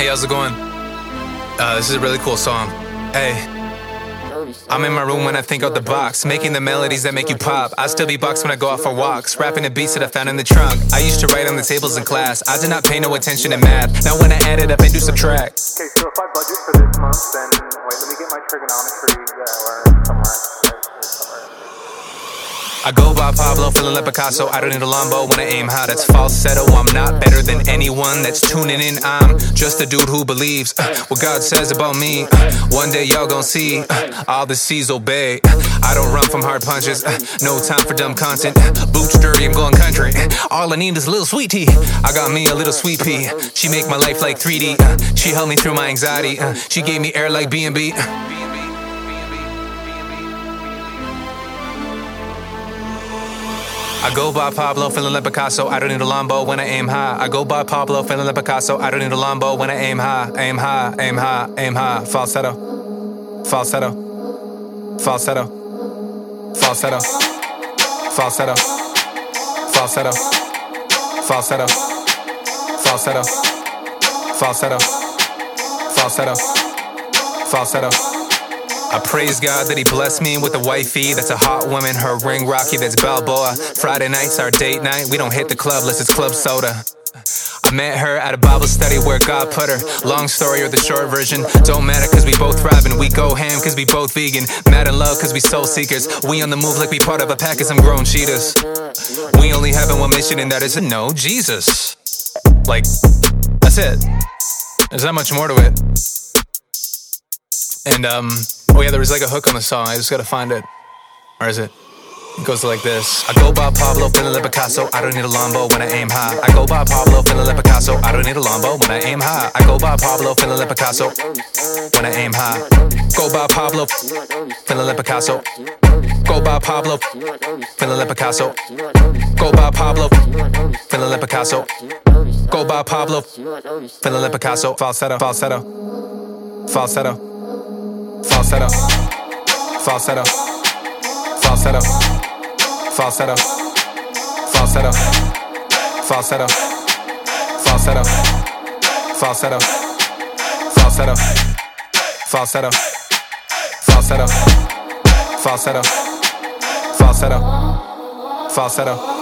Hey, how's it going? Uh, this is a really cool song. Hey. I'm in my room when I think out the box, making the melodies that make you pop. I still be boxed when I go out for walks, rapping the beats that I found in the trunk. I used to write on the tables in class. I did not pay no attention to math. Now when I add it up and do subtract. Okay, so if I budget for this month, then wait, let me get my trigonometry learned somewhere. I go by Pablo, feeling like Picasso. I don't need a Lambo when I aim high. That's falsetto. I'm not better than anyone that's tuning in. I'm just a dude who believes uh, what God says about me. Uh, one day y'all gon' see uh, all the seas obey. I don't run from hard punches. uh, no time for dumb content. Boots dirty, I'm going country. All I need is a little sweet tea. I got me a little sweet pea. She make my life like 3D. uh, she helped me through my anxiety. uh, she gave me air like B&B. I go by Pablo, feeling like Picasso. I don't need a Lambo when I aim high. I go by Pablo, feeling like Picasso. I don't need a Lambo when I aim high. Aim high, aim high, aim high. Falsetto, falsetto, falsetto, falsetto, falsetto, falsetto, falsetto, falsetto, falsetto, falsetto, falsetto. I praise God that He blessed me with a wifey that's a hot woman. Her ring rocky, that's Balboa. Friday nights our date night. We don't hit the club unless it's club soda. I met her at a Bible study where God put her. Long story or the short version. Don't matter cause we both thriving. We go ham cause we both vegan. Mad in love cause we soul seekers. We on the move like we part of a pack of some grown cheetahs. We only having one mission and that is to know Jesus. Like, that's it. There's not much more to it. And um, oh yeah, there was like a hook on the song. I just gotta find it. Where is it? It goes like this. I go by Pablo, feeling like Picasso. I don't need a Lambo when I aim high. I go by Pablo, feeling like Picasso. I don't need a Lambo when I aim high. I go by Pablo, feeling like Picasso. When I aim high. Go by Pablo, feeling like Picasso. Go by Pablo, feeling like Picasso. Go by Pablo, feeling like Picasso. Go by Pablo, feeling like Picasso. Falsetto, falsetto, falsetto falsetto, falsetto, falsetto, falsetto, falsetto, falsetto, falsetto, falsetto, falsetto, falsetto, falsetto, falsetto, falsetto, falsetto.